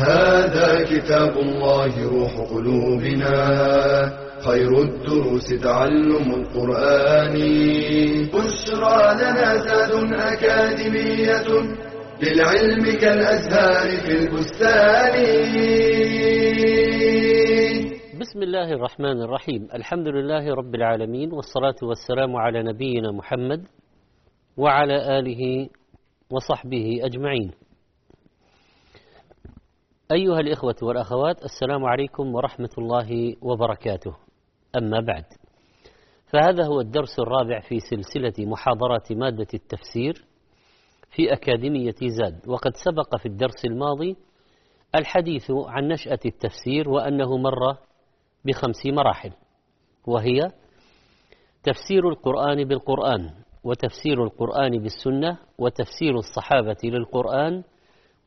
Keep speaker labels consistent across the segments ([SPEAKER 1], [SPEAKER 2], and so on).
[SPEAKER 1] هذا كتاب الله روح قلوبنا. خير الدروس تعلم القرآن. بشرى لنا زاد أكاديمية للعلم كالأزهار في البستان.
[SPEAKER 2] بسم الله الرحمن الرحيم. الحمد لله رب العالمين والصلاة والسلام على نبينا محمد وعلى آله وصحبه أجمعين. أيها الإخوة والأخوات السلام عليكم ورحمة الله وبركاته. أما بعد فهذا هو الدرس الرابع في سلسلة محاضرات مادة التفسير في أكاديمية زاد. وقد سبق في الدرس الماضي الحديث عن نشأة التفسير وأنه مر بخمس مراحل وهي تفسير القرآن بالقرآن وتفسير القرآن بالسنة وتفسير الصحابة للقرآن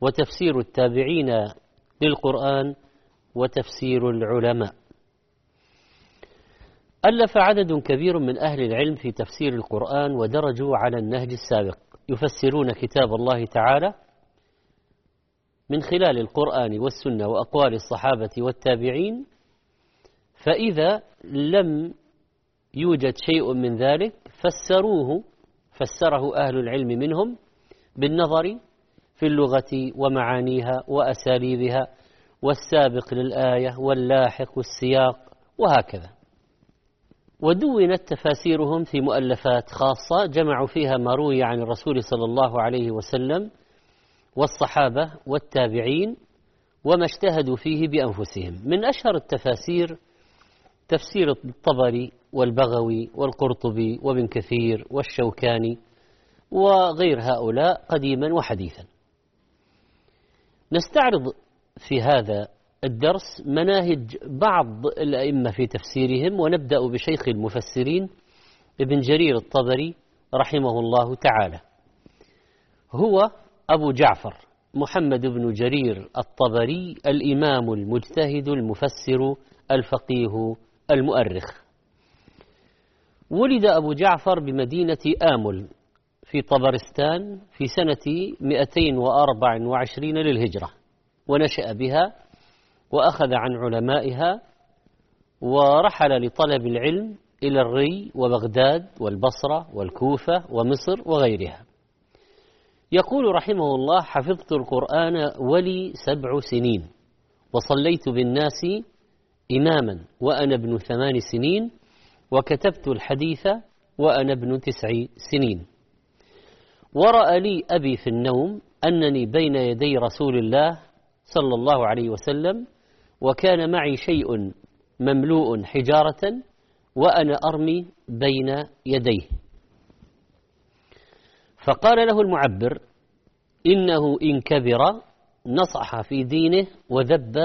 [SPEAKER 2] وتفسير التابعين للقرآن وتفسير العلماء. ألف عدد كبير من أهل العلم في تفسير القرآن ودرجوا على النهج السابق. يفسرون كتاب الله تعالى من خلال القرآن والسنة وأقوال الصحابة والتابعين فإذا لم يوجد شيء من ذلك فسروه فسره أهل العلم منهم بالنظر في اللغة ومعانيها وأساليبها والسابق للآية واللاحق والسياق وهكذا. ودونت تفاسيرهم في مؤلفات خاصة جمعوا فيها ما روي عن الرسول صلى الله عليه وسلم والصحابة والتابعين وما اجتهدوا فيه بأنفسهم. من أشهر التفاسير تفسير الطبري والبغوي والقرطبي وابن كثير والشوكاني وغير هؤلاء قديما وحديثا. نستعرض في هذا الدرس مناهج بعض الأئمة في تفسيرهم ونبدأ بشيخ المفسرين ابن جرير الطبري رحمه الله تعالى. هو أبو جعفر محمد بن جرير الطبري الإمام المجتهد المفسر الفقيه المؤرخ. ولد أبو جعفر بمدينة آمل في طبرستان في سنة 224 للهجرة ونشأ بها وأخذ عن علمائها ورحل لطلب العلم إلى الري وبغداد والبصرة والكوفة ومصر وغيرها. يقول رحمه الله حفظت القرآن ولي سبع سنين وصليت بالناس إماما وأنا ابن ثمان سنين وكتبت الحديث وأنا ابن تسع سنين. ورأى لي أبي في النوم أنني بين يدي رسول الله صلى الله عليه وسلم وكان معي شيء مملوء حجارة وأنا أرمي بين يديه. فقال له المعبر إنه إن كبر نصح في دينه وذب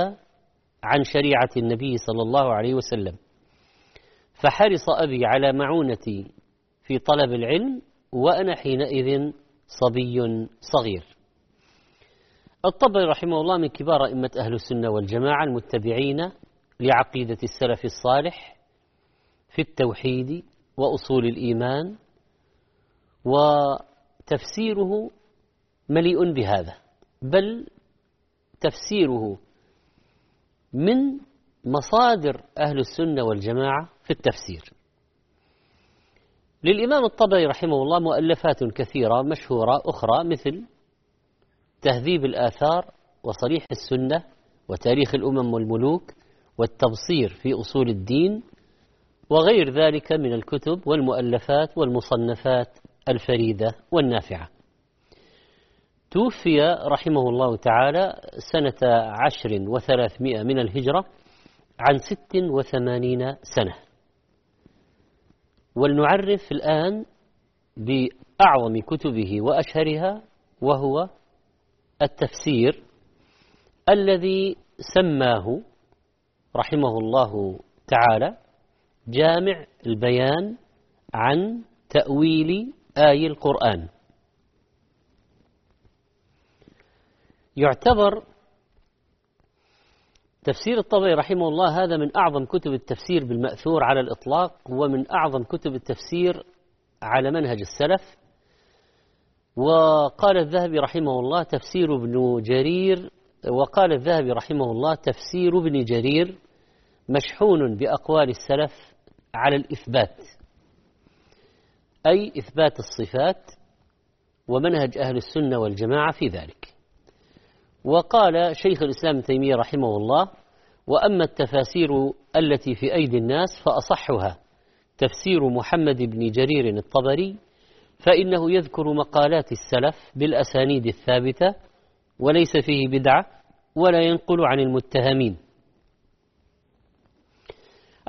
[SPEAKER 2] عن شريعة النبي صلى الله عليه وسلم. فحرص أبي على معونتي في طلب العلم وأنا حينئذ صبي صغير. الطبري رحمه الله من كبار أئمة أهل السنة والجماعة المتبعين لعقيدة السلف الصالح في التوحيد وأصول الإيمان وتفسيره مليء بهذا بل تفسيره من مصادر أهل السنة والجماعة في التفسير. للإمام الطبري رحمه الله مؤلفات كثيرة مشهورة أخرى مثل تهذيب الآثار وصريح السنة وتاريخ الأمم والملوك والتبصير في أصول الدين وغير ذلك من الكتب والمؤلفات والمصنفات الفريدة والنافعة. توفي رحمه الله تعالى سنة عشر وثلاثمائة من الهجرة عن ست وثمانين سنة. ولنعرف الآن بأعظم كتبه وأشهرها وهو التفسير الذي سماه رحمه الله تعالى جامع البيان عن تأويل آي القرآن. يعتبر تفسير الطبري رحمه الله هذا من أعظم كتب التفسير بالمأثور على الإطلاق ومن أعظم كتب التفسير على منهج السلف. وقال الذهبي رحمه الله تفسير ابن جرير وقال الذهبي رحمه الله تفسير ابن جرير مشحون بأقوال السلف على الإثبات أي إثبات الصفات ومنهج أهل السنة والجماعة في ذلك. وقال شيخ الإسلام تيمية رحمه الله وأما التفاسير التي في أيدي الناس فأصحها تفسير محمد بن جرير الطبري فإنه يذكر مقالات السلف بالأسانيد الثابتة وليس فيه بدعة ولا ينقل عن المتهمين.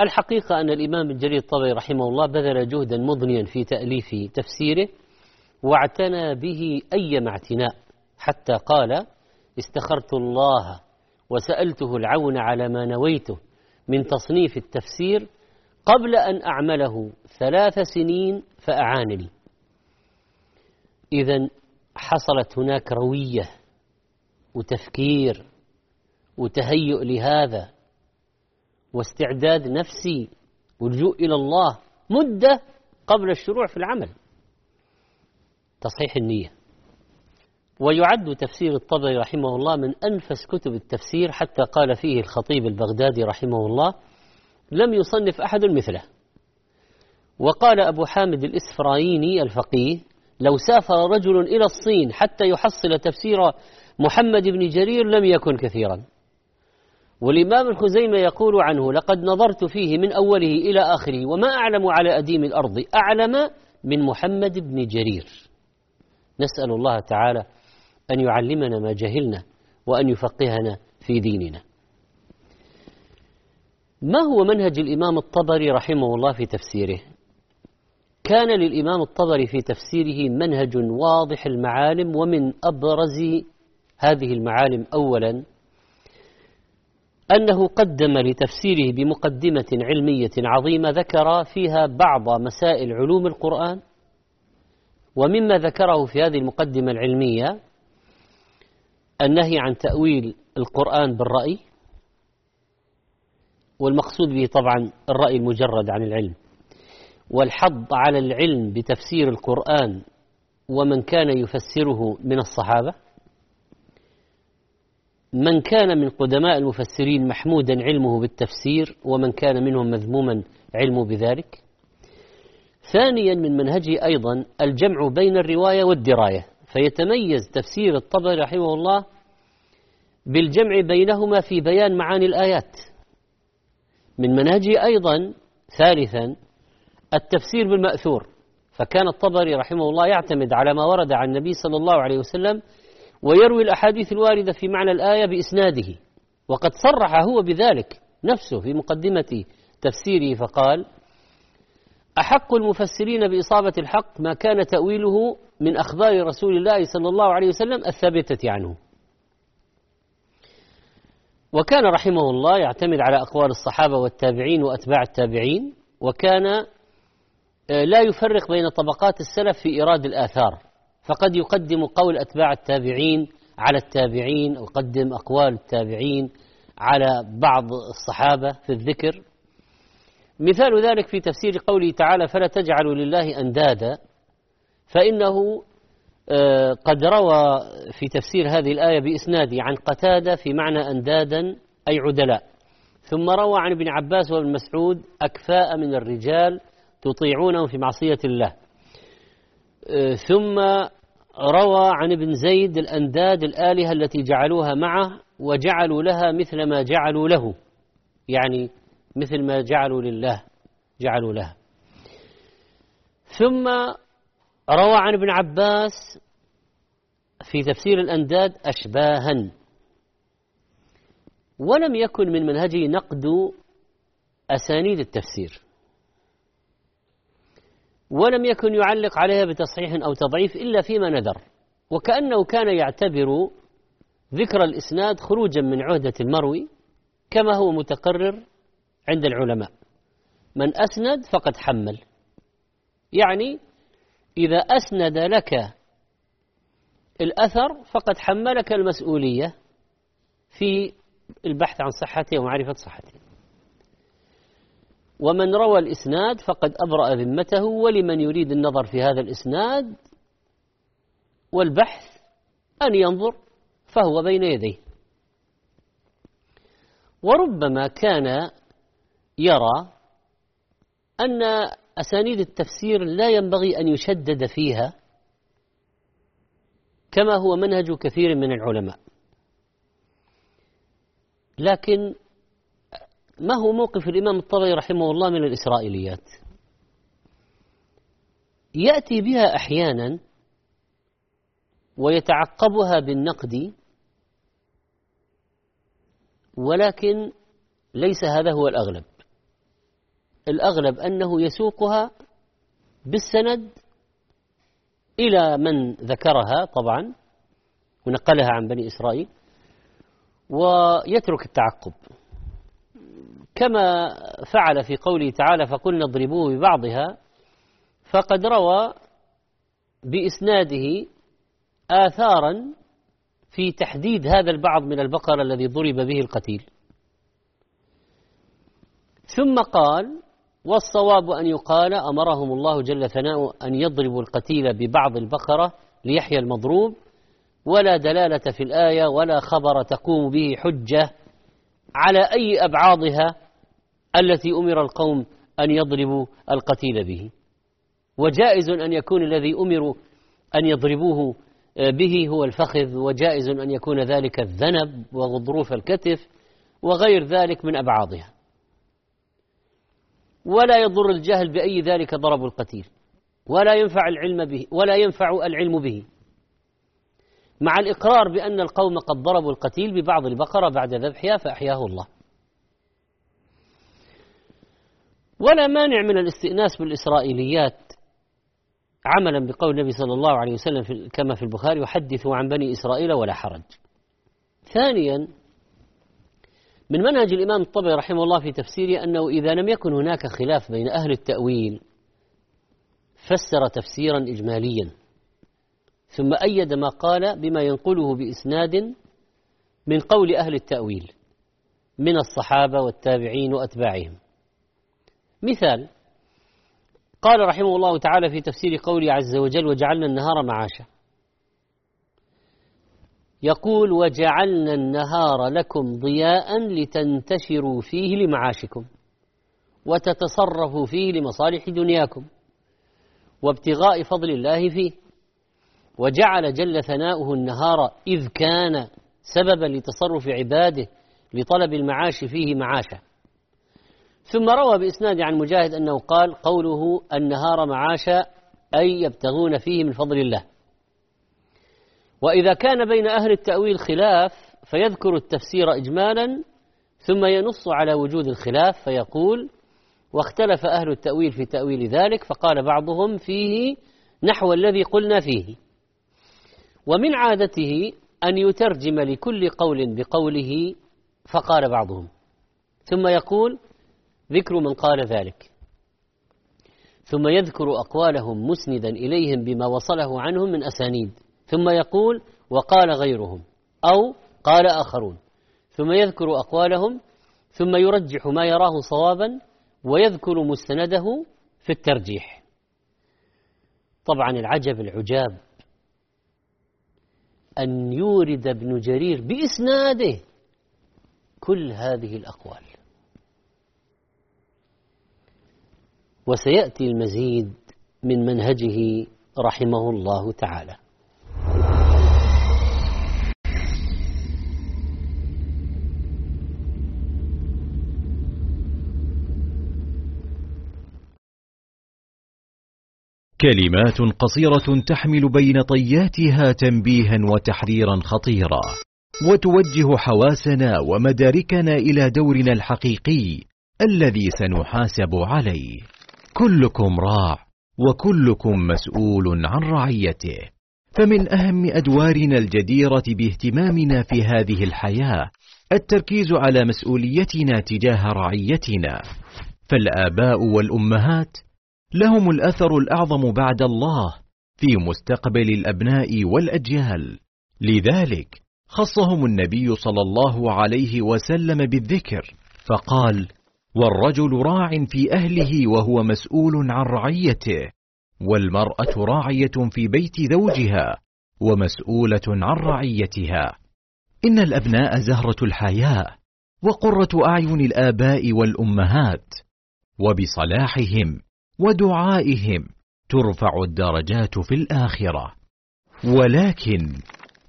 [SPEAKER 2] الحقيقة أن الإمام جرير الطبري رحمه الله بذل جهدا مضنيا في تأليف تفسيره واعتنى به أيما اعتناء حتى قال استخرت الله وسألته العون على ما نويته من تصنيف التفسير قبل أن أعمله ثلاث سنين فأعانني إذا حصلت هناك روية وتفكير وتهيؤ لهذا واستعداد نفسي ولجوء إلى الله مدة قبل الشروع في العمل. تصحيح النية. ويعد تفسير الطبري رحمه الله من أنفس كتب التفسير حتى قال فيه الخطيب البغدادي رحمه الله لم يصنف أحد مثله. وقال أبو حامد الإسفرايني الفقيه لو سافر رجل إلى الصين حتى يحصل تفسير محمد بن جرير لم يكن كثيرا. والإمام الخزيمة يقول عنه لقد نظرت فيه من أوله إلى آخره وما أعلم على أديم الأرض أعلم من محمد بن جرير. نسأل الله تعالى أن يعلمنا ما جهلنا وأن يفقهنا في ديننا. ما هو منهج الإمام الطبري رحمه الله في تفسيره؟ كان للإمام الطبري في تفسيره منهج واضح المعالم ومن أبرز هذه المعالم أولا أنه قدم لتفسيره بمقدمة علمية عظيمة ذكر فيها بعض مسائل علوم القرآن ومما ذكره في هذه المقدمة العلمية النهي عن تأويل القرآن بالرأي والمقصود به طبعا الرأي المجرد عن العلم. والحض على العلم بتفسير القرآن ومن كان يفسره من الصحابة. من كان من قدماء المفسرين محمودا علمه بالتفسير ومن كان منهم مذموما علمه بذلك. ثانيا من منهجه أيضا الجمع بين الرواية والدراية. فيتميز تفسير الطبري رحمه الله بالجمع بينهما في بيان معاني الآيات. من منهجه أيضا ثالثا التفسير بالمأثور. فكان الطبري رحمه الله يعتمد على ما ورد عن النبي صلى الله عليه وسلم ويروي الأحاديث الواردة في معنى الآية بإسناده. وقد صرح هو بذلك نفسه في مقدمة تفسيره فقال أحق المفسرين بإصابة الحق ما كان تأويله من أخبار رسول الله صلى الله عليه وسلم الثابتة عنه. وكان رحمه الله يعتمد على أقوال الصحابة والتابعين وأتباع التابعين وكان آه، لا يفرق بين طبقات السلف في إيراد الآثار. فقد يقدم قول أتباع التابعين على التابعين ويقدم أقوال التابعين على بعض الصحابة في الذكر. مثال ذلك في تفسير قوله تعالى فلا تجعلوا لله أندادا فإنه آه، قد روى في تفسير هذه الآية بإسناده عن قتادة في معنى أندادا أي عدلاء. ثم روى عن ابن عباس وابن مسعود أكفاء من الرجال تطيعونهم في معصية الله آه، ثم روى عن ابن زيد الأنداد الآلهة التي جعلوها معه وجعلوا لها مثل ما جعلوا له. يعني مثل ما جعلوا لله جعلوا لها ثم روى عن ابن عباس في تفسير الأنداد أشباها. ولم يكن من منهجه نقد أسانيد التفسير. ولم يكن يعلق عليها بتصحيح أو تضعيف إلا فيما ندر وكأنه كان يعتبر ذكر الإسناد خروجا من عهدة المروي كما هو متقرر عند العلماء. من أسند فقد حمل. يعني إذا أسند لك الأثر فقد حملك المسؤولية في البحث عن صحته ومعرفة صحته. ومن روى الإسناد فقد أبرأ ذمته ولمن يريد النظر في هذا الإسناد والبحث أن ينظر فهو بين يديه. وربما كان يرى أن أسانيد التفسير لا ينبغي أن يشدد فيها كما هو منهج كثير من العلماء. لكن ما هو موقف الإمام الطبري رحمه الله من الإسرائيليات؟ يأتي بها أحيانا ويتعقبها بالنقد ولكن ليس هذا هو الأغلب. الأغلب أنه يسوقها بالسند إلى من ذكرها طبعا ونقلها عن بني إسرائيل ويترك التعقب. كما فعل في قوله تعالى فقلنا اضربوه ببعضها فقد روى بإسناده آثارا في تحديد هذا البعض من البقر الذي ضرب به القتيل. ثم قال والصواب أن يقال أمرهم الله جل ثناؤه أن يضربوا القتيل ببعض البقرة ليحيى المضروب ولا دلالة في الآية ولا خبر تقوم به حجة على أي أبعاضها التي أمر القوم أن يضربوا القتيل به. وجائز أن يكون الذي أمروا أن يضربوه به هو الفخذ وجائز أن يكون ذلك الذنب وغضروف الكتف وغير ذلك من أبعاضها. ولا يضر الجهل بأي ذلك ضرب القتيل ولا ينفع العلم به ولا ينفع العلم به. مع الإقرار بأن القوم قد ضربوا القتيل ببعض البقرة بعد ذبحها فأحياه الله. ولا مانع من الاستئناس بالإسرائيليات عملا بقول النبي صلى الله عليه وسلم كما في البخاري وحدثوا عن بني إسرائيل ولا حرج. ثانيا من منهج الإمام الطبري رحمه الله في تفسيره أنه إذا لم يكن هناك خلاف بين أهل التأويل فسر تفسيرا إجماليا ثم أيد ما قال بما ينقله بإسناد من قول أهل التأويل من الصحابة والتابعين وأتباعهم. مثال قال رحمه الله تعالى في تفسير قوله عز وجل وجعلنا النهار معاشا يقول وجعلنا النهار لكم ضياء لتنتشروا فيه لمعاشكم وتتصرفوا فيه لمصالح دنياكم وابتغاء فضل الله فيه. وجعل جل ثناؤه النهار إذ كان سببا لتصرف عباده لطلب المعاش فيه معاشا. ثم روى بإسناد عن مجاهد أنه قال قوله النهار معاشا أي يبتغون فيه من فضل الله. وإذا كان بين أهل التأويل خلاف فيذكر التفسير إجمالا ثم ينص على وجود الخلاف فيقول واختلف أهل التأويل في تأويل ذلك فقال بعضهم فيه نحو الذي قلنا فيه. ومن عادته أن يترجم لكل قول بقوله فقال بعضهم. ثم يقول ذكر من قال ذلك. ثم يذكر أقوالهم مسندا إليهم بما وصله عنهم من أسانيد. ثم يقول وقال غيرهم أو قال آخرون. ثم يذكر أقوالهم ثم يرجح ما يراه صوابا ويذكر مستنده في الترجيح. طبعا العجب العجاب أن يورد ابن جرير بإسناده كل هذه الأقوال. وسيأتي المزيد من منهجه رحمه الله تعالى.
[SPEAKER 3] كلمات قصيرة تحمل بين طياتها تنبيها وتحريرا خطيرا وتوجه حواسنا ومداركنا إلى دورنا الحقيقي الذي سنحاسب عليه. كلكم راع وكلكم مسؤول عن رعيته. فمن أهم أدوارنا الجديرة باهتمامنا في هذه الحياة التركيز على مسؤوليتنا تجاه رعيتنا. فالآباء والأمهات لهم الأثر الأعظم بعد الله في مستقبل الأبناء والأجيال. لذلك خصهم النبي صلى الله عليه وسلم بالذكر فقال والرجل راع في أهله وهو مسؤول عن رعيته والمرأة راعية في بيت زوجها ومسؤولة عن رعيتها. إن الأبناء زهرة الحياة وقرة أعين الآباء والأمهات وبصلاحهم ودعائهم ترفع الدرجات في الآخرة. ولكن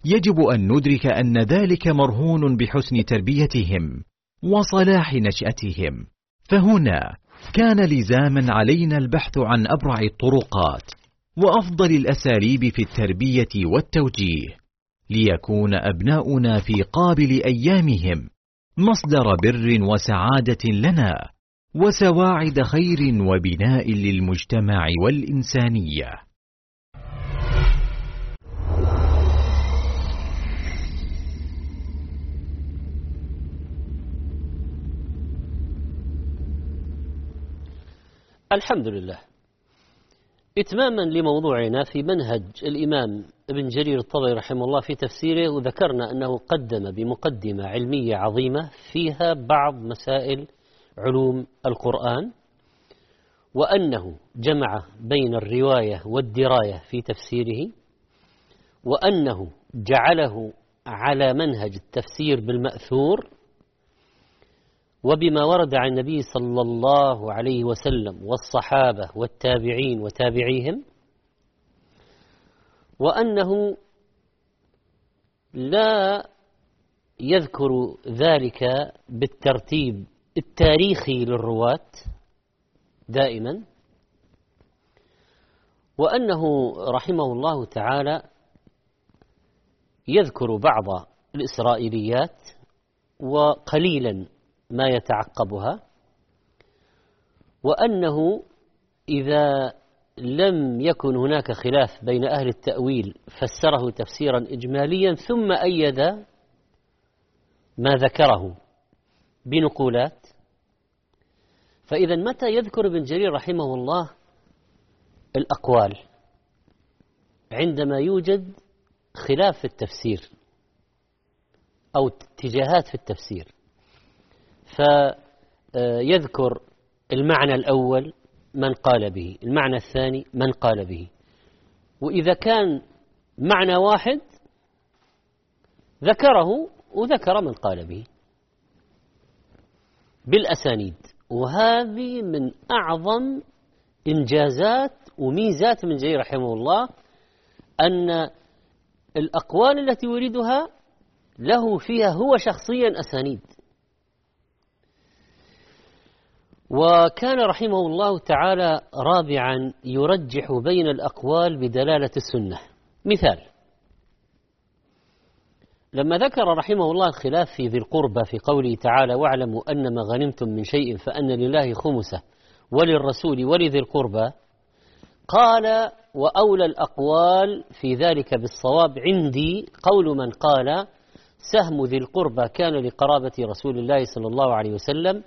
[SPEAKER 3] يجب أن ندرك أن ذلك مرهون بحسن تربيتهم وصلاح نشأتهم. فهنا كان لزاما علينا البحث عن أبرع الطرقات وأفضل الأساليب في التربية والتوجيه ليكون أبناؤنا في قابل أيامهم مصدر بر وسعادة لنا. وسواعد خير وبناء للمجتمع والإنسانية.
[SPEAKER 2] الحمد لله. إتماما لموضوعنا في منهج الإمام ابن جرير الطبري رحمه الله في تفسيره وذكرنا أنه قدم بمقدمة علمية عظيمة فيها بعض مسائل علوم القرآن وأنه جمع بين الرواية والدراية في تفسيره وأنه جعله على منهج التفسير بالمأثور وبما ورد عن النبي صلى الله عليه وسلم والصحابة والتابعين وتابعيهم وأنه لا يذكر ذلك بالترتيب التاريخي للرواة دائما وأنه رحمه الله تعالى يذكر بعض الإسرائيليات وقليلا ما يتعقبها وأنه إذا لم يكن هناك خلاف بين أهل التأويل فسره تفسيرا إجماليا ثم أيد ما ذكره بنقولات فإذا متى يذكر ابن جرير رحمه الله الأقوال؟ عندما يوجد خلاف في التفسير أو اتجاهات في التفسير. فيذكر المعنى الأول من قال به المعنى الثاني من قال به. وإذا كان معنى واحد ذكره وذكر من قال به. بالأسانيد. وهذه من أعظم إنجازات وميزات من جرير رحمه الله أن الأقوال التي يريدها له فيها هو شخصيا أسانيد. وكان رحمه الله تعالى رابعا يرجح بين الأقوال بدلالة السنة. مثال لما ذكر رحمه الله الخلاف في ذي القربى في قوله تعالى واعلموا أن ما غنمتم من شيء فأن لله خمسة وللرسول ولذي القربى قال وأولى الأقوال في ذلك بالصواب عندي قول من قال سهم ذي القربى كان لقرابة رسول الله صلى الله عليه وسلم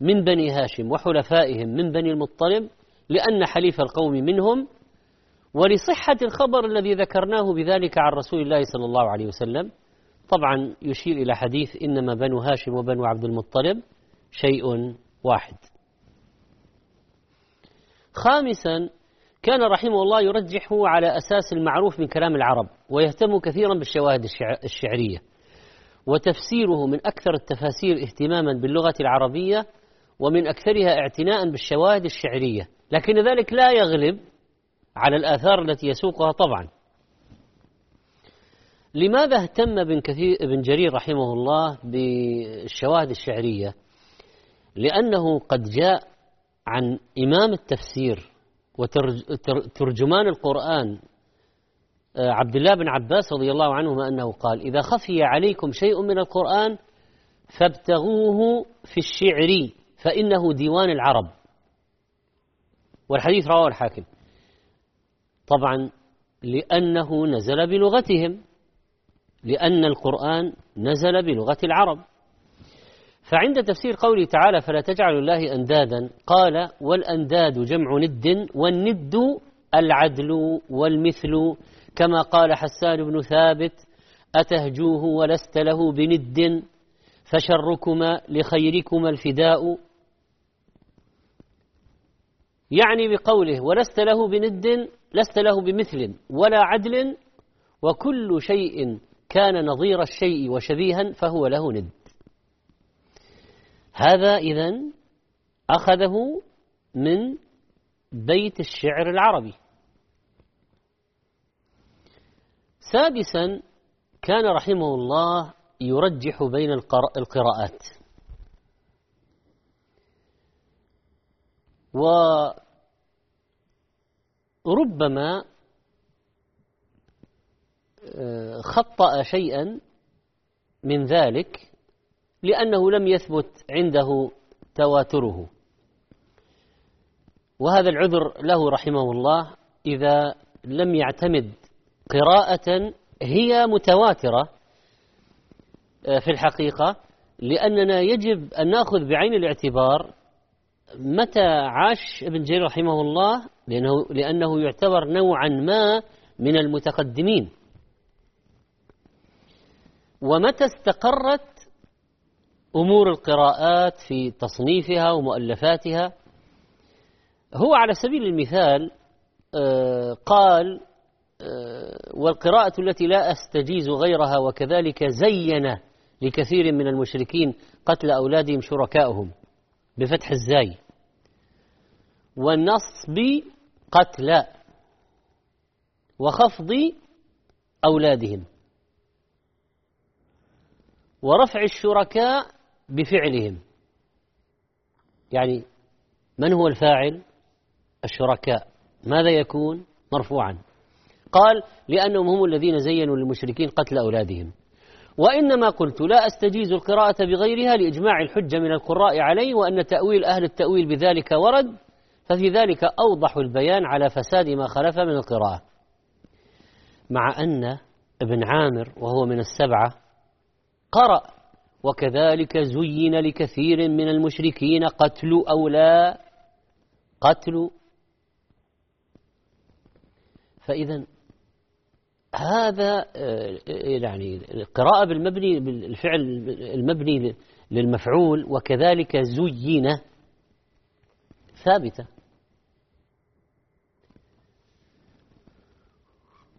[SPEAKER 2] من بني هاشم وحلفائهم من بني المطلب لأن حليف القوم منهم ولصحة الخبر الذي ذكرناه بذلك عن رسول الله صلى الله عليه وسلم. طبعا يشير إلى حديث إنما بنو هاشم وبنو عبد المطلب شيء واحد. خامسا كان رحمه الله يرجح على أساس المعروف من كلام العرب ويهتم كثيرا بالشواهد الشعرية وتفسيره من أكثر التفاسير اهتماما باللغة العربية ومن أكثرها اعتناء بالشواهد الشعرية لكن ذلك لا يغلب على الآثار التي يسوقها طبعا. لماذا اهتم ابن, كثير ابن جرير رحمه الله بالشواهد الشعرية؟ لأنه قد جاء عن إمام التفسير وترجمان القرآن آه، عبد الله بن عباس رضي الله عنهما أنه قال إذا خفي عليكم شيء من القرآن فابتغوه في الشعر فإنه ديوان العرب. والحديث رواه الحاكم. طبعا لأنه نزل بلغتهم. لأن القرآن نزل بلغة العرب. فعند تفسير قوله تعالى فلا تجعلوا الله أندادا قال والأنداد جمع ند والند العدل والمثل كما قال حسان بن ثابت أتهجوه ولست له بند فشركما لخيركما الفداء. يعني بقوله ولست له بند لست له بمثل ولا عدل وكل شيء كان نظير الشيء وشبيها فهو له ند. هذا إذن أخذه من بيت الشعر العربي. سادسا كان رحمه الله يرجح بين القراءات. وربما خطأ شيئا من ذلك لأنه لم يثبت عنده تواتره. وهذا العذر له رحمه الله إذا لم يعتمد قراءة هي متواترة آه، في الحقيقة لأننا يجب أن نأخذ بعين الاعتبار متى عاش ابن جرير رحمه الله لأنه, لأنه يعتبر نوعا ما من المتقدمين. ومتى استقرت أمور القراءات في تصنيفها ومؤلفاتها؟ هو على سبيل المثال آه، قال آه، والقراءة التي لا أستجيز غيرها وكذلك زين لكثير من المشركين قتل أولادهم شركائهم بفتح الزاي. والنصب قتل وخفض أولادهم. ورفع الشركاء بفعلهم. يعني من هو الفاعل؟ الشركاء. ماذا يكون؟ مرفوعا. قال لأنهم هم الذين زينوا للمشركين قتل أولادهم. وإنما قلت لا أستجيز القراءة بغيرها لإجماع الحجة من القراء عليه وأن تأويل أهل التأويل بذلك ورد ففي ذلك أوضح البيان على فساد ما خلف من القراءة. مع أن ابن عامر وهو من السبعة قرأ. وكذلك زين لكثير من المشركين قتل أولى قتل. فإذا هذا آه، يعني القراءة بالمبني بالفعل المبني للمفعول وكذلك زين ثابتة.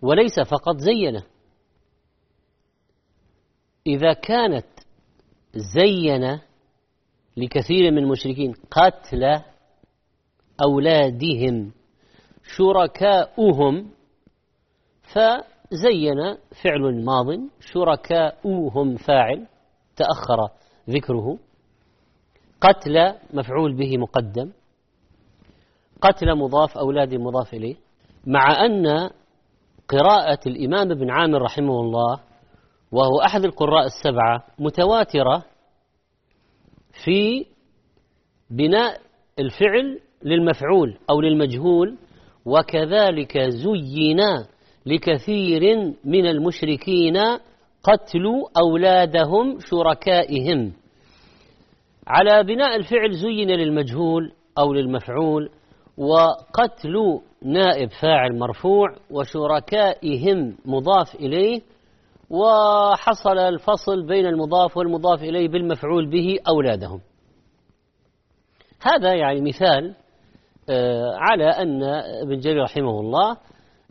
[SPEAKER 2] وليس فقط زينه. إذا كانت زين لكثير من المشركين قتل أولادهم شركاؤهم فزين فعل ماض شركاؤهم فاعل تأخر ذكره. قتل مفعول به مقدم قتل مضاف أولاد مضاف إليه مع أن قراءة الإمام ابن عامر رحمه الله وهو أحد القراء السبعة متواترة في بناء الفعل للمفعول أو للمجهول وكذلك زينا لكثير من المشركين قتل أولادهم شركائهم. على بناء الفعل زين للمجهول أو للمفعول وقتل نائب فاعل مرفوع وشركائهم مضاف إليه وحصل الفصل بين المضاف والمضاف إليه بالمفعول به أولادهم. هذا يعني مثال آه، على أن ابن جرير رحمه الله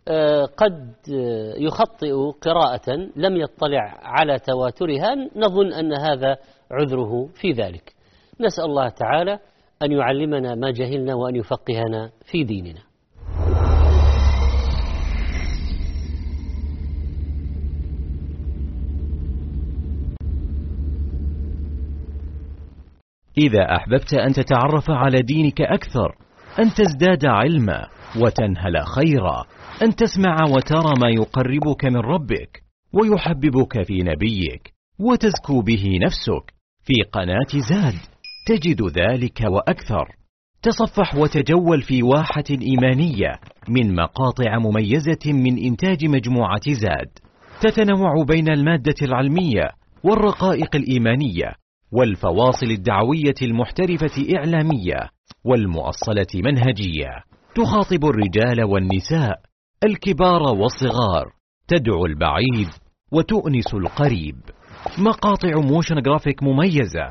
[SPEAKER 2] آه، قد يخطئ قراءة لم يطلع على تواترها نظن أن هذا عذره في ذلك. نسأل الله تعالى أن يعلمنا ما جهلنا وأن يفقهنا في ديننا.
[SPEAKER 3] إذا أحببت أن تتعرف على دينك أكثر أن تزداد علما وتنهل خيرا أن تسمع وترى ما يقربك من ربك ويحببك في نبيك وتزكو به نفسك. في قناة زاد تجد ذلك وأكثر. تصفح وتجول في واحة إيمانية من مقاطع مميزة من إنتاج مجموعة زاد. تتنوع بين المادة العلمية والرقائق الإيمانية والفواصل الدعوية المحترفة إعلامية والمؤصلة منهجية. تخاطب الرجال والنساء الكبار والصغار تدعو البعيد وتؤنس القريب. مقاطع motion graphic مميزة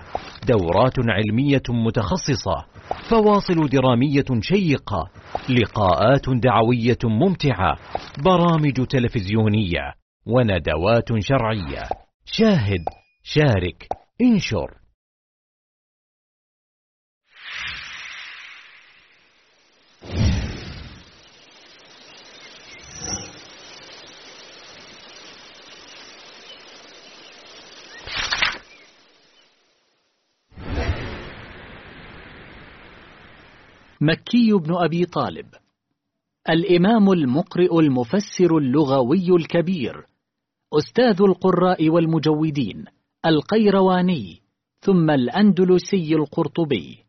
[SPEAKER 3] دورات علمية متخصصة فواصل درامية شيقة لقاءات دعوية ممتعة برامج تلفزيونية وندوات شرعية. شاهد شارك انشر.
[SPEAKER 4] مكي بن أبي طالب الإمام المقرئ المفسر اللغوي الكبير أستاذ القراء والمجودين. القيرواني ثم الأندلسي القرطبي.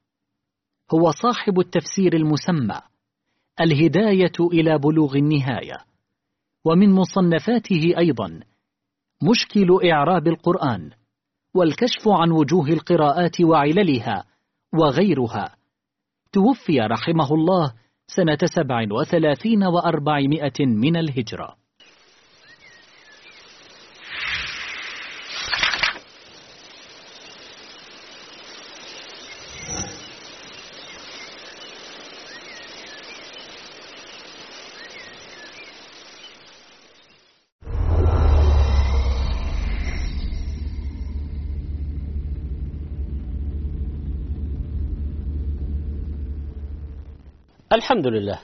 [SPEAKER 4] هو صاحب التفسير المسمى الهداية إلى بلوغ النهاية. ومن مصنفاته أيضا مشكل إعراب القرآن والكشف عن وجوه القراءات وعللها وغيرها. توفي رحمه الله سنة سبع وثلاثين وأربعمائة من الهجرة.
[SPEAKER 2] الحمد لله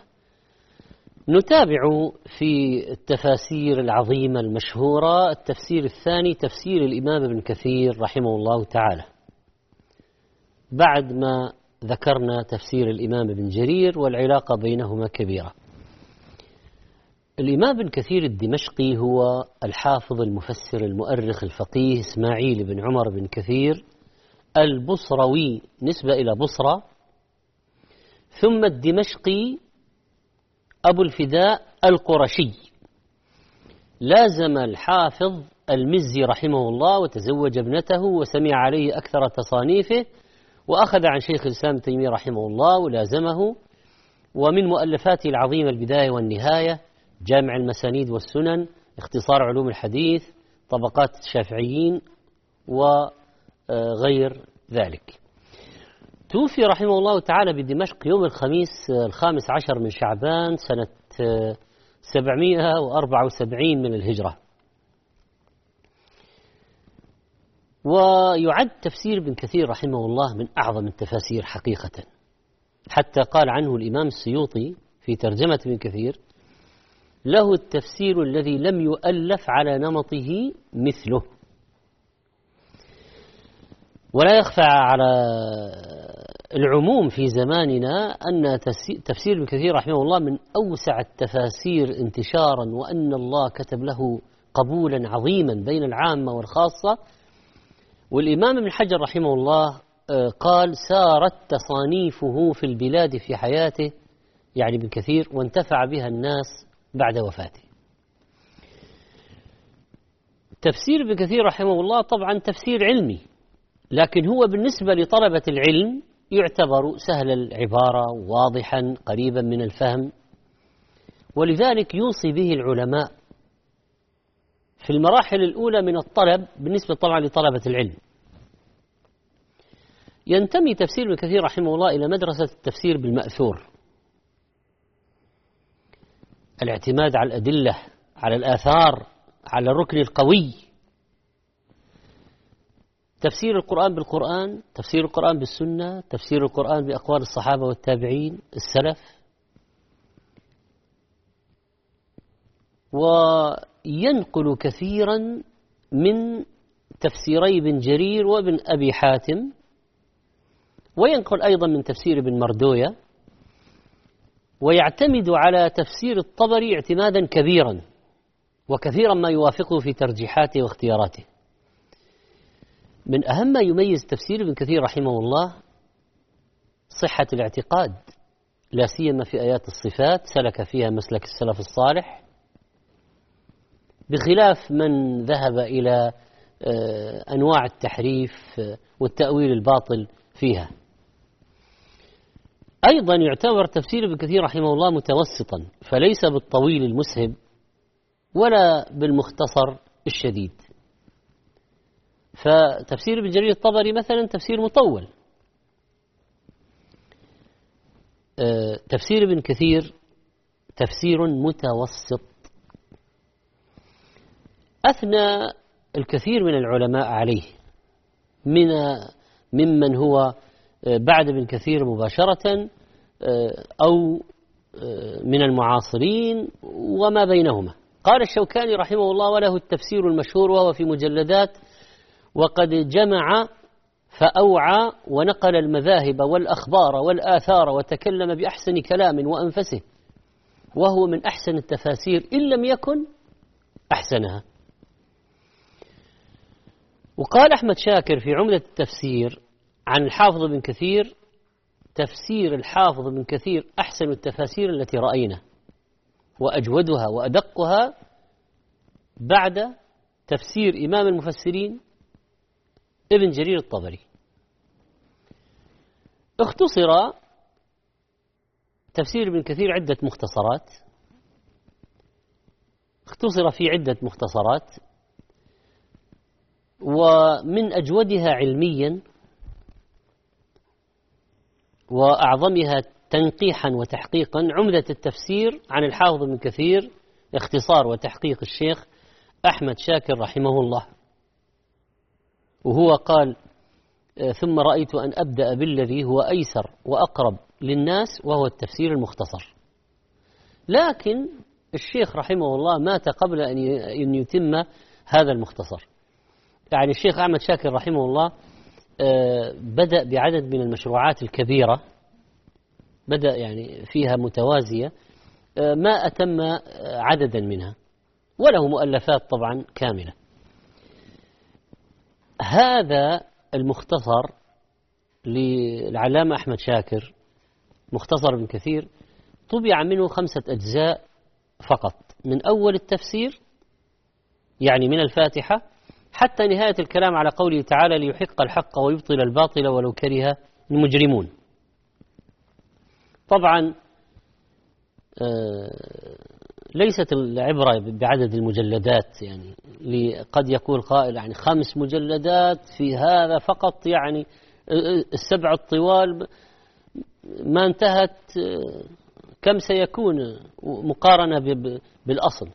[SPEAKER 2] نتابع في التفاسير العظيمة المشهورة التفسير الثاني تفسير الإمام ابن كثير رحمه الله تعالى. بعد ما ذكرنا تفسير الإمام ابن جرير والعلاقة بينهما كبيرة. الإمام ابن كثير الدمشقي هو الحافظ المفسر المؤرخ الفقيه إسماعيل بن عمر بن كثير البصروي نسبة إلى بصرة ثم الدمشقي أبو الفداء القرشي. لازم الحافظ المزي رحمه الله وتزوج ابنته وسمع عليه أكثر تصانيفه وأخذ عن شيخ الإسلام تيمية رحمه الله ولازمه. ومن مؤلفاته العظيمة البداية والنهاية جامع المسانيد والسنن اختصار علوم الحديث طبقات الشافعيين وغير ذلك. توفي رحمه الله تعالى بدمشق يوم الخميس الخامس عشر من شعبان سنة 774 من الهجرة. ويعد تفسير ابن كثير رحمه الله من أعظم التفاسير حقيقة. حتى قال عنه الإمام السيوطي في ترجمة ابن كثير له التفسير الذي لم يؤلف على نمطه مثله. ولا يخفى على العموم في زماننا أن تفسير ابن كثير رحمه الله من أوسع التفاسير انتشارا وأن الله كتب له قبولا عظيما بين العامة والخاصة. والإمام ابن حجر رحمه الله قال سارت تصانيفه في البلاد في حياته يعني ابن كثير وانتفع بها الناس بعد وفاته. تفسير ابن كثير رحمه الله طبعا تفسير علمي. لكن هو بالنسبة لطلبة العلم يعتبر سهل العبارة واضحا قريبا من الفهم ولذلك يوصي به العلماء في المراحل الأولى من الطلب بالنسبة طبعا لطلبة العلم. ينتمي تفسير ابن كثير رحمه الله إلى مدرسة التفسير بالمأثور. الاعتماد على الأدلة على الآثار على الركن القوي. تفسير القرآن بالقرآن تفسير القرآن بالسنة تفسير القرآن بأقوال الصحابة والتابعين السلف. وينقل كثيرا من تفسيري ابن جرير وابن أبي حاتم وينقل أيضا من تفسير ابن مردوية ويعتمد على تفسير الطبري اعتمادا كبيرا وكثيرا ما يوافقه في ترجيحاته واختياراته. من أهم ما يميز تفسير ابن كثير رحمه الله صحة الاعتقاد لا سيما في آيات الصفات سلك فيها مسلك السلف الصالح. بخلاف من ذهب إلى آه، أنواع التحريف آه، والتأويل الباطل فيها. أيضا يعتبر تفسير ابن كثير رحمه الله متوسطا فليس بالطويل المسهب ولا بالمختصر الشديد. فتفسير ابن جرير الطبري مثلا تفسير مطول. آه، تفسير ابن كثير تفسير متوسط. أثنى الكثير من العلماء عليه من ممن هو آه، بعد ابن كثير مباشرة آه، أو من المعاصرين وما بينهما. قال الشوكاني رحمه الله وله التفسير المشهور وهو في مجلدات وقد جمع فأوعى ونقل المذاهب والأخبار والآثار وتكلم بأحسن كلام وأنفسه وهو من أحسن التفاسير إن لم يكن أحسنها. وقال أحمد شاكر في عمدة التفسير عن الحافظ بن كثير تفسير الحافظ بن كثير أحسن التفاسير التي رأينا وأجودها وأدقها بعد تفسير إمام المفسرين ابن جرير الطبري. اختصر تفسير ابن كثير عدة مختصرات. اختصر في عدة مختصرات. ومن أجودها علميا وأعظمها تنقيحا وتحقيقا عمدة التفسير عن الحافظ ابن كثير اختصار وتحقيق الشيخ أحمد شاكر رحمه الله. وهو قال آه، ثم رأيت أن أبدأ بالذي هو أيسر وأقرب للناس وهو التفسير المختصر. لكن الشيخ رحمه الله مات قبل أن يتم هذا المختصر. يعني الشيخ أحمد شاكر رحمه الله آه، بدأ بعدد من المشروعات الكبيرة بدأ يعني فيها متوازية آه، ما أتم عددا منها وله مؤلفات طبعا كاملة. هذا المختصر للعلامة أحمد شاكر مختصر ابن كثير طبع منه خمسة أجزاء فقط. من أول التفسير يعني من الفاتحة حتى نهاية الكلام على قوله تعالى ليحق الحق ويبطل الباطل ولو كره المجرمون طبعا آه، ليست العبرة بعدد المجلدات يعني قد يقول قائل يعني خمس مجلدات في هذا فقط يعني السبع الطوال ما انتهت كم سيكون مقارنة بالأصل.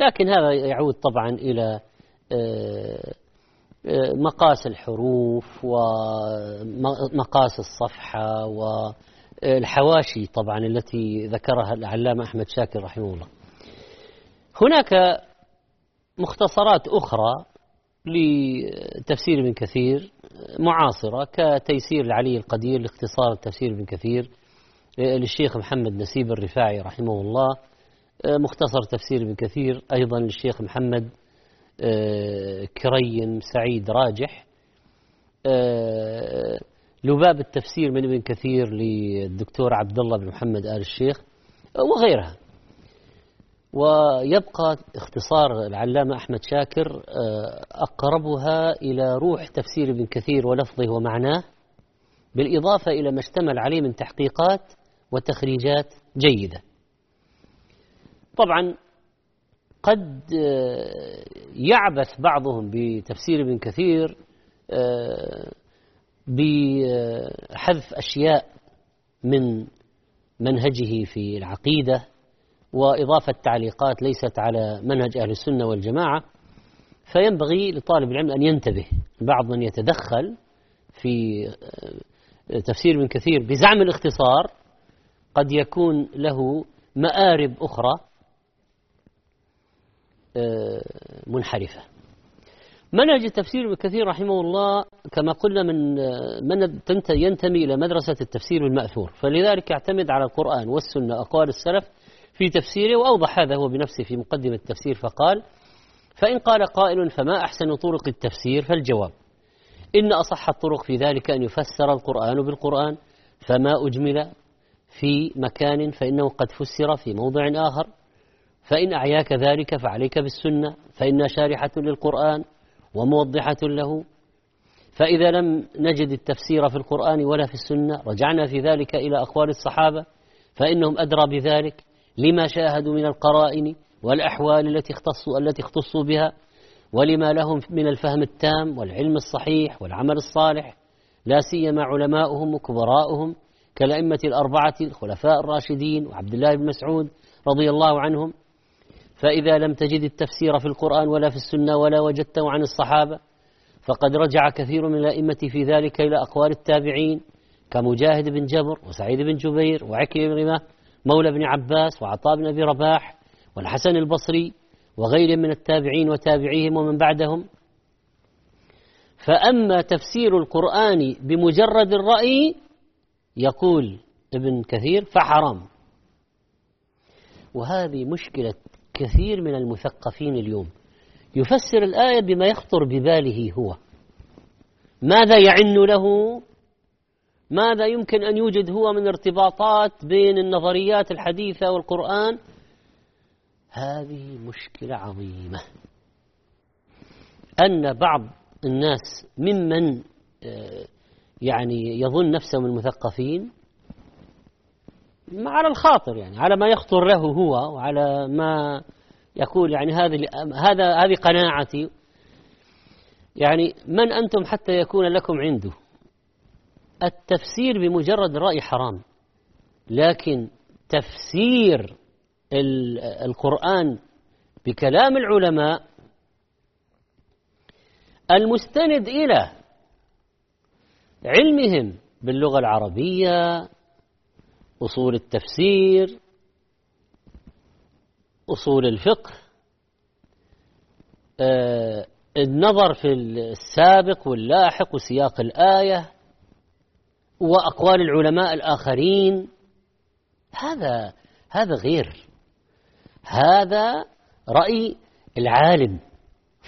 [SPEAKER 2] لكن هذا يعود طبعا إلى آه، آه، مقاس الحروف ومقاس الصفحة والحواشي طبعا التي ذكرها العلامة أحمد شاكر رحمه الله. هناك مختصرات أخرى لتفسير ابن كثير معاصرة كتيسير العلي القدير لاختصار تفسير ابن كثير للشيخ محمد نسيب الرفاعي رحمه الله مختصر تفسير ابن كثير أيضا للشيخ محمد كريم سعيد راجح لباب التفسير من ابن كثير للدكتور عبد الله بن محمد آل الشيخ وغيرها. ويبقى اختصار العلامة أحمد شاكر آه، أقربها إلى روح تفسير ابن كثير ولفظه ومعناه بالإضافة إلى ما اشتمل عليه من تحقيقات وتخريجات جيدة. طبعا قد آه، يعبث بعضهم بتفسير ابن كثير آه، بحذف أشياء من منهجه في العقيدة وإضافة تعليقات ليست على منهج أهل السنة والجماعة فينبغي لطالب العلم أن ينتبه. بعض من يتدخل في آه، تفسير من كثير بزعم الاختصار قد يكون له مآرب أخرى آه، منحرفة. منهج التفسير ابن كثير رحمه الله كما قلنا من آه، من ينتمي إلى مدرسة التفسير المأثور. فلذلك يعتمد على القرآن والسنة أقوال السلف في تفسيره وأوضح هذا هو بنفسه في مقدمة التفسير فقال فإن قال قائل فما أحسن طرق التفسير؟ فالجواب إن أصح الطرق في ذلك أن يفسر القرآن بالقرآن فما أجمل في مكان فإنه قد فسر في موضع آخر فإن أعياك ذلك فعليك بالسنة فإنها شارحة للقرآن وموضحة له. فإذا لم نجد التفسير في القرآن ولا في السنة رجعنا في ذلك إلى أقوال الصحابة فإنهم أدرى بذلك لما شاهدوا من القرائن والأحوال التي اختصوا التي اختصوا بها ولما لهم من الفهم التام والعلم الصحيح والعمل الصالح لا سيما علماؤهم وكبراؤهم كالأئمة الأربعة الخلفاء الراشدين وعبد الله بن مسعود رضي الله عنهم. فإذا لم تجد التفسير في القرآن ولا في السنة ولا وجدته عن الصحابة فقد رجع كثير من الأئمة في ذلك إلى أقوال التابعين كمجاهد بن جبر وسعيد بن جبير وعكرمة مولى بن عباس وعطاء بن أبي رباح والحسن البصري وغيرهم من التابعين وتابعيهم ومن بعدهم. فأما تفسير القرآن بمجرد الرأي يقول ابن كثير فحرام. وهذه مشكلة كثير من المثقفين اليوم. يفسر الآية بما يخطر بباله هو. ماذا يعن له؟ ماذا يمكن أن يوجد هو من ارتباطات بين النظريات الحديثة والقرآن؟ هذه مشكلة عظيمة. أن بعض الناس ممن آه، يعني يظن نفسه من المثقفين على الخاطر يعني على ما يخطر له هو وعلى ما يقول يعني هذه هذا هذه قناعتي. يعني من أنتم حتى يكون لكم عنده؟ التفسير بمجرد الرأي حرام لكن تفسير القرآن بكلام العلماء المستند إلى علمهم باللغة العربية أصول التفسير أصول الفقه آه، النظر في السابق واللاحق وسياق الآية وأقوال العلماء الآخرين. هذا هذا غير. هذا رأي العالم.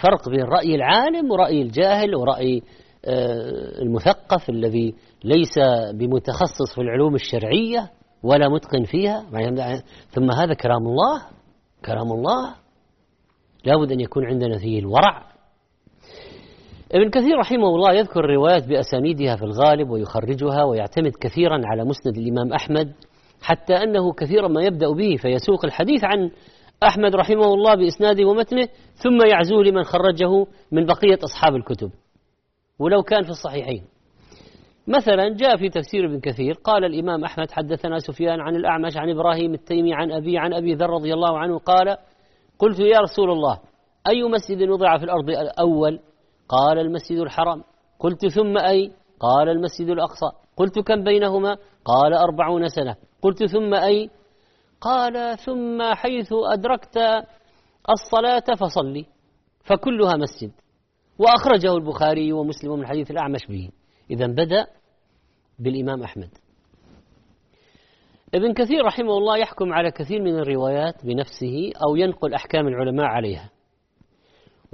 [SPEAKER 2] فرق بين رأي العالم ورأي الجاهل ورأي آه، المثقف الذي ليس بمتخصص في العلوم الشرعية ولا متقن فيها. ثم هذا كلام الله كلام الله. لابد أن يكون عندنا فيه الورع. ابن كثير رحمه الله يذكر الروايات بأسانيدها في الغالب ويخرجها ويعتمد كثيرا على مسند الإمام أحمد حتى أنه كثيرا ما يبدأ به فيسوق الحديث عن أحمد رحمه الله بإسناده ومتنه ثم يعزوه لمن خرجه من بقية أصحاب الكتب. ولو كان في الصحيحين. مثلا جاء في تفسير ابن كثير قال الإمام أحمد حدثنا سفيان عن الأعمش عن إبراهيم التيمي عن أبي عن أبي ذر رضي الله عنه قال قلت يا رسول الله أي مسجد وضع في الأرض الأول؟ قال المسجد الحرام. قلت ثم أي؟ قال المسجد الأقصى. قلت كم بينهما؟ قال أربعون سنة. قلت ثم أي؟ قال ثم حيث أدركت الصلاة فصلي. فكلها مسجد. وأخرجه البخاري ومسلم من حديث الأعمش به. إذا بدأ بالإمام أحمد. ابن كثير رحمه الله يحكم على كثير من الروايات بنفسه أو ينقل أحكام العلماء عليها.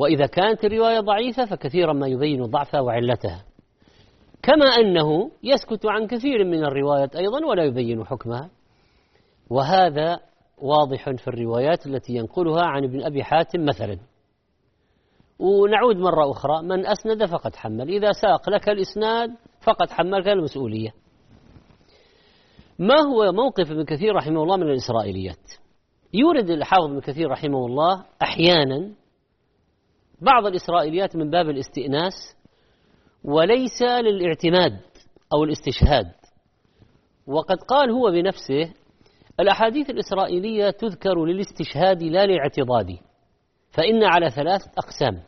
[SPEAKER 2] وإذا كانت الرواية ضعيفة فكثيرا ما يبين ضعفها وعلتها. كما أنه يسكت عن كثير من الروايات أيضا ولا يبين حكمها. وهذا واضح في الروايات التي ينقلها عن ابن أبي حاتم مثلا. ونعود مرة أخرى من أسند فقد حمل. إذا ساق لك الإسناد فقد حملك المسؤولية. ما هو موقف ابن كثير رحمه الله من الإسرائيليات؟ يورد الحافظ ابن كثير رحمه الله أحيانا بعض الإسرائيليات من باب الاستئناس وليس للاعتماد أو الاستشهاد. وقد قال هو بنفسه الأحاديث الإسرائيلية تذكر للاستشهاد لا للاعتضاد فإن على ثلاث أقسام.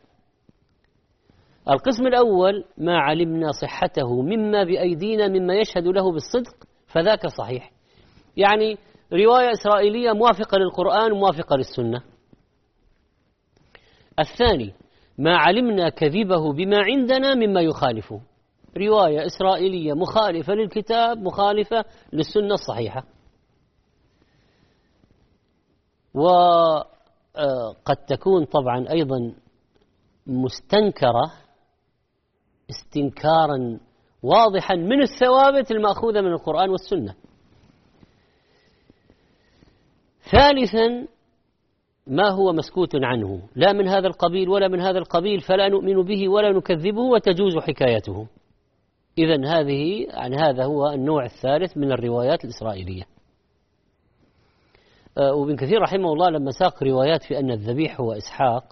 [SPEAKER 2] القسم الأول ما علمنا صحته مما بأيدينا مما يشهد له بالصدق فذاك صحيح. يعني رواية إسرائيلية موافقة للقرآن موافقة للسنة. الثاني ما علمنا كذبه بما عندنا مما يخالفه رواية إسرائيلية مخالفة للكتاب مخالفة للسنة الصحيحة. وقد تكون طبعا أيضا مستنكرة استنكارا واضحا من الثوابت المأخوذة من القرآن والسنة. ثالثا ما هو مسكوت عنه؟ لا من هذا القبيل ولا من هذا القبيل فلا نؤمن به ولا نكذبه وتجوز حكايته. إذا هذه يعني هذا هو النوع الثالث من الروايات الإسرائيلية. آه، وابن كثير رحمه الله لما ساق روايات في أن الذبيح هو إسحاق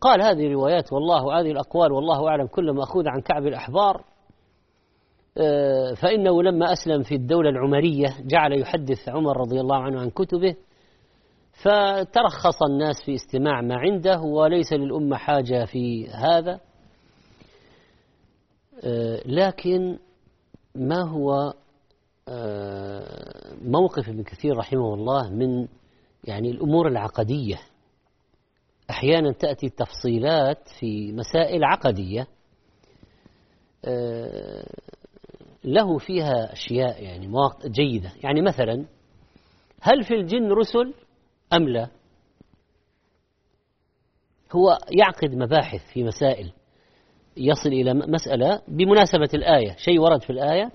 [SPEAKER 2] قال هذه روايات والله هذه الأقوال والله أعلم كل مأخوذ عن كعب الأحبار. آه، فإنه لما أسلم في الدولة العمرية جعل يحدث عمر رضي الله عنه عن كتبه فترخص الناس في استماع ما عنده وليس للأمة حاجة في هذا. آه، لكن ما هو آه، موقف ابن كثير رحمه الله من يعني الأمور العقدية. أحيانا تأتي تفصيلات في مسائل عقدية آه، له فيها أشياء يعني جيدة. يعني مثلا هل في الجن رسل؟ أم لا؟ هو يعقد مباحث في مسائل يصل إلى مسألة بمناسبة الآية شيء ورد في الآية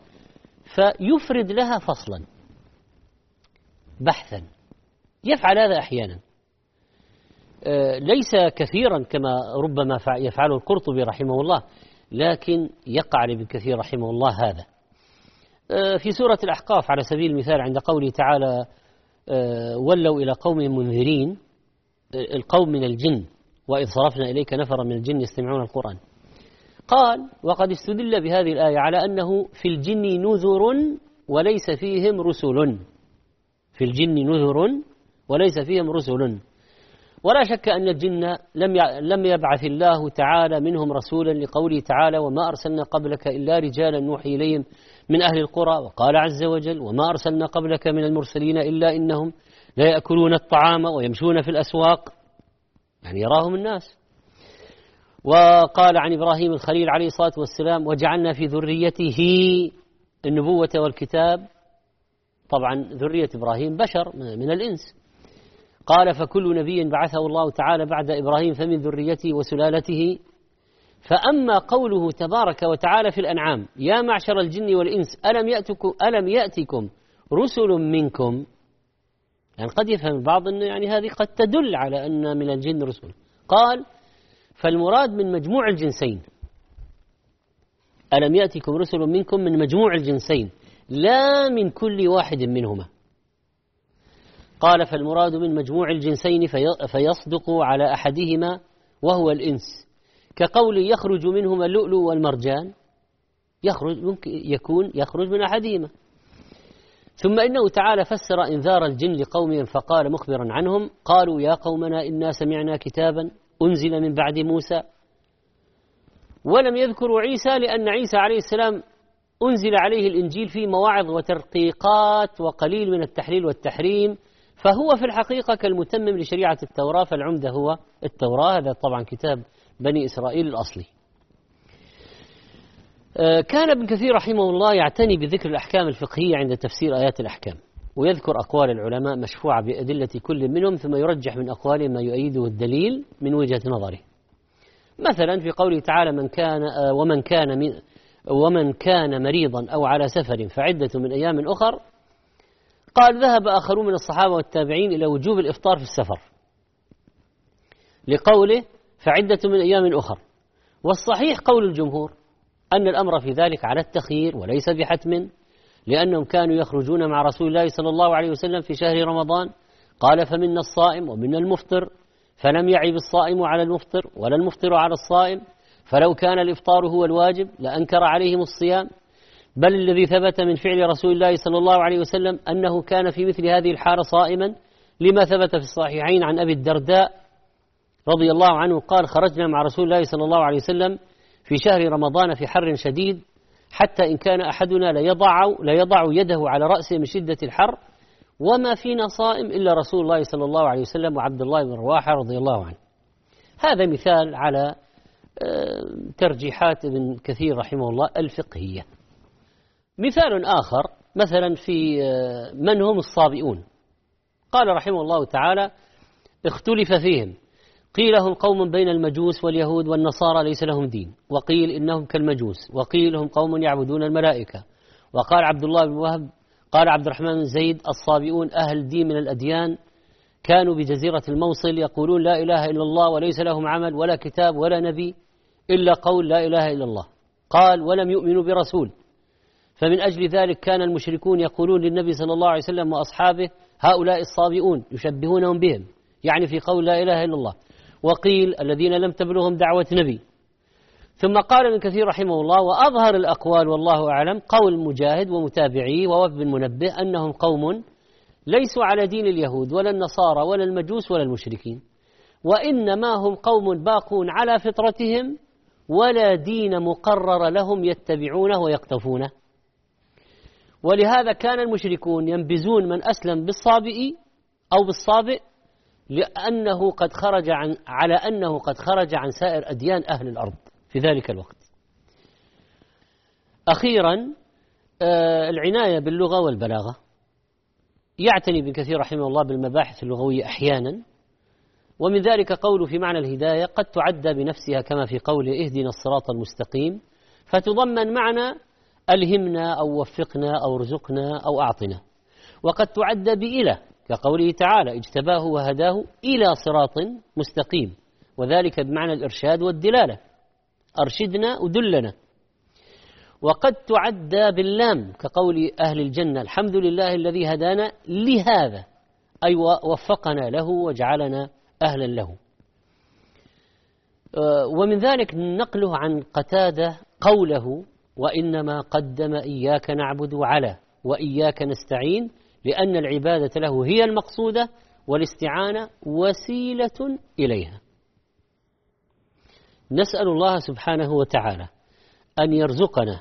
[SPEAKER 2] فيفرد لها فصلا بحثا يفعل هذا أحيانا. آه، ليس كثيرا كما ربما يفعله القرطبي رحمه الله لكن يقع لابن كثير رحمه الله هذا. آه، في سورة الأحقاف على سبيل المثال عند قوله تعالى ولوا إلى قوم منذرين القوم من الجن وإذ صرفنا إليك نفرا من الجن يستمعون القرآن. قال وقد استدل بهذه الآية على أنه في الجن نذر وليس فيهم رسل. في الجن نذر وليس فيهم رسل. ولا شك أن الجن لم لم يبعث الله تعالى منهم رسولا لقوله تعالى وما أرسلنا قبلك إلا رجالا نوحي إليهم. من أهل القرى وقال عز وجل وما أرسلنا قبلك من المرسلين إلا إنهم لا يأكلون الطعام ويمشون في الأسواق. يعني يراهم الناس. وقال عن إبراهيم الخليل عليه الصلاة والسلام وجعلنا في ذريته النبوة والكتاب. طبعا ذرية إبراهيم بشر من الإنس. قال فكل نبي بعثه الله تعالى بعد إبراهيم فمن ذريته وسلالته فأما قوله تبارك وتعالى في الأنعام يا معشر الجن والإنس ألم يأتكم ألم يأتكم رسل منكم؟ يعني قد يفهم البعض أن يعني هذه قد تدل على أن من الجن رسل. قال فالمراد من مجموع الجنسين. ألم يأتكم رسل منكم من مجموع الجنسين لا من كل واحد منهما. قال فالمراد من مجموع الجنسين فيصدق على أحدهما وهو الإنس. كقول يخرج منهما اللؤلؤ والمرجان يخرج ممكن يكون يخرج من أحدهما. ثم إنه تعالى فسر إنذار الجن لقومهم فقال مخبرا عنهم قالوا يا قومنا إنا سمعنا كتابا أنزل من بعد موسى. ولم يذكروا عيسى لأن عيسى عليه السلام أنزل عليه الإنجيل في مواعظ وترقيقات وقليل من التحليل والتحريم فهو في الحقيقة كالمتمم لشريعة التوراة فالعمدة هو التوراة. هذا طبعا كتاب بني إسرائيل الأصلي. آه، كان ابن كثير رحمه الله يعتني بذكر الأحكام الفقهية عند تفسير آيات الأحكام ويذكر أقوال العلماء مشفوعة بأدلة كل منهم ثم يرجح من أقوالهم ما يؤيده الدليل من وجهة نظره. مثلا في قوله تعالى من كان آه، ومن كان من ومن كان مريضا أو على سفر فعدة من أيام أخر قال ذهب آخرون من الصحابة والتابعين إلى وجوب الإفطار في السفر لقوله فعدة من أيام أخر. والصحيح قول الجمهور أن الأمر في ذلك على التخيير وليس بحتم لأنهم كانوا يخرجون مع رسول الله صلى الله عليه وسلم في شهر رمضان. قال فمنا الصائم ومنا المفطر فلم يعب الصائم على المفطر ولا المفطر على الصائم فلو كان الإفطار هو الواجب لأنكر عليهم الصيام. بل الذي ثبت من فعل رسول الله صلى الله عليه وسلم أنه كان في مثل هذه الحالة صائما لما ثبت في الصحيحين عن أبي الدرداء رضي الله عنه قال خرجنا مع رسول الله صلى الله عليه وسلم في شهر رمضان في حر شديد حتى إن كان أحدنا ليضع, ليضع يده على رأسه من شدة الحر وما فينا صائم إلا رسول الله صلى الله عليه وسلم وعبد الله بن رواحة رضي الله عنه. هذا مثال على آه، ترجيحات ابن كثير رحمه الله الفقهية. مثال آخر مثلا في آه، من هم الصابئون؟ قال رحمه الله تعالى اختلف فيهم. قيل هم قوم بين المجوس واليهود والنصارى ليس لهم دين. وقيل إنهم كالمجوس. وقيل هم قوم يعبدون الملائكة. وقال عبد الله بن وهب قال عبد الرحمن بن زيد الصابئون أهل دين من الأديان كانوا بجزيرة الموصل يقولون لا إله إلا الله وليس لهم عمل ولا كتاب ولا نبي إلا قول لا إله إلا الله. قال ولم يؤمنوا برسول. فمن أجل ذلك كان المشركون يقولون للنبي صلى الله عليه وسلم وأصحابه هؤلاء الصابئون يشبهونهم بهم. يعني في قول لا إله إلا الله. وقيل الذين لم تبلغهم دعوة نبي. ثم قال ابن كثير رحمه الله وأظهر الأقوال والله أعلم قول مجاهد ومتابعيه ووف بن منبه أنهم قوم ليسوا على دين اليهود ولا النصارى ولا المجوس ولا المشركين وإنما هم قوم باقون على فطرتهم ولا دين مقرر لهم يتبعونه ويقتفونه. ولهذا كان المشركون ينبزون من أسلم بالصابئ أو بالصابئ لأنه قد خرج عن على أنه قد خرج عن سائر أديان أهل الأرض في ذلك الوقت. أخيرا آه، العناية باللغة والبلاغة. يعتني ابن كثير رحمه الله بالمباحث اللغوية أحيانا. ومن ذلك قوله في معنى الهداية قد تعدى بنفسها كما في قوله اهدنا الصراط المستقيم فتضمن معنى ألهمنا أو وفقنا أو ارزقنا أو أعطنا. وقد تعدى بإله كقوله تعالى اجتباه وهداه إلى صراط مستقيم. وذلك بمعنى الإرشاد والدلالة. أرشدنا ودلنا. وقد تعدى باللام كقول أهل الجنة الحمد لله الذي هدانا لهذا أي وفقنا له وجعلنا أهلا له. أه، ومن ذلك نقله عن قتادة قوله وإنما قدم إياك نعبد على وإياك نستعين لأن العبادة له هي المقصودة والاستعانة وسيلة إليها. نسأل الله سبحانه وتعالى أن يرزقنا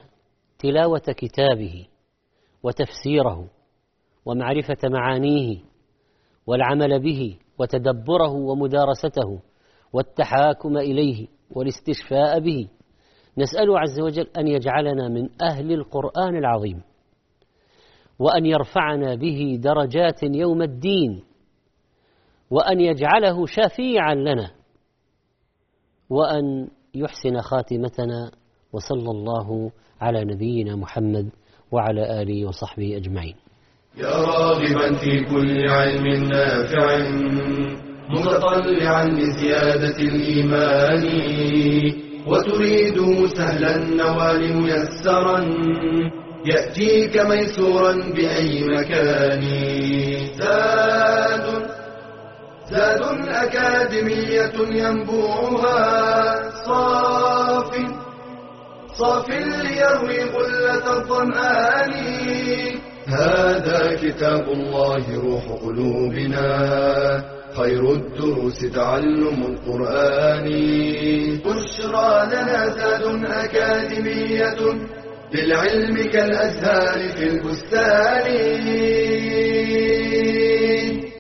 [SPEAKER 2] تلاوة كتابه وتفسيره ومعرفة معانيه والعمل به وتدبره ومدارسته والتحاكم إليه والاستشفاء به. نسأله عز وجل أن يجعلنا من أهل القرآن العظيم. وأن يرفعنا به درجات يوم الدين وأن يجعله شفيعا لنا وأن يحسن خاتمتنا وصلى الله على نبينا محمد وعلى آله وصحبه أجمعين.
[SPEAKER 1] يا راغبا في كل علم نافع متطلعا لزيادة الإيمان وتريد سهلا النوال ميسرا يأتيك ميسورا بأي مكان. زاد زاد أكاديمية ينبوعها. صاف صاف ليروي غلة الظمآن. هذا كتاب الله روح قلوبنا. خير الدروس تعلم القرآن. بشرى لنا زاد أكاديمية بالعلم كالأزهار في البستان.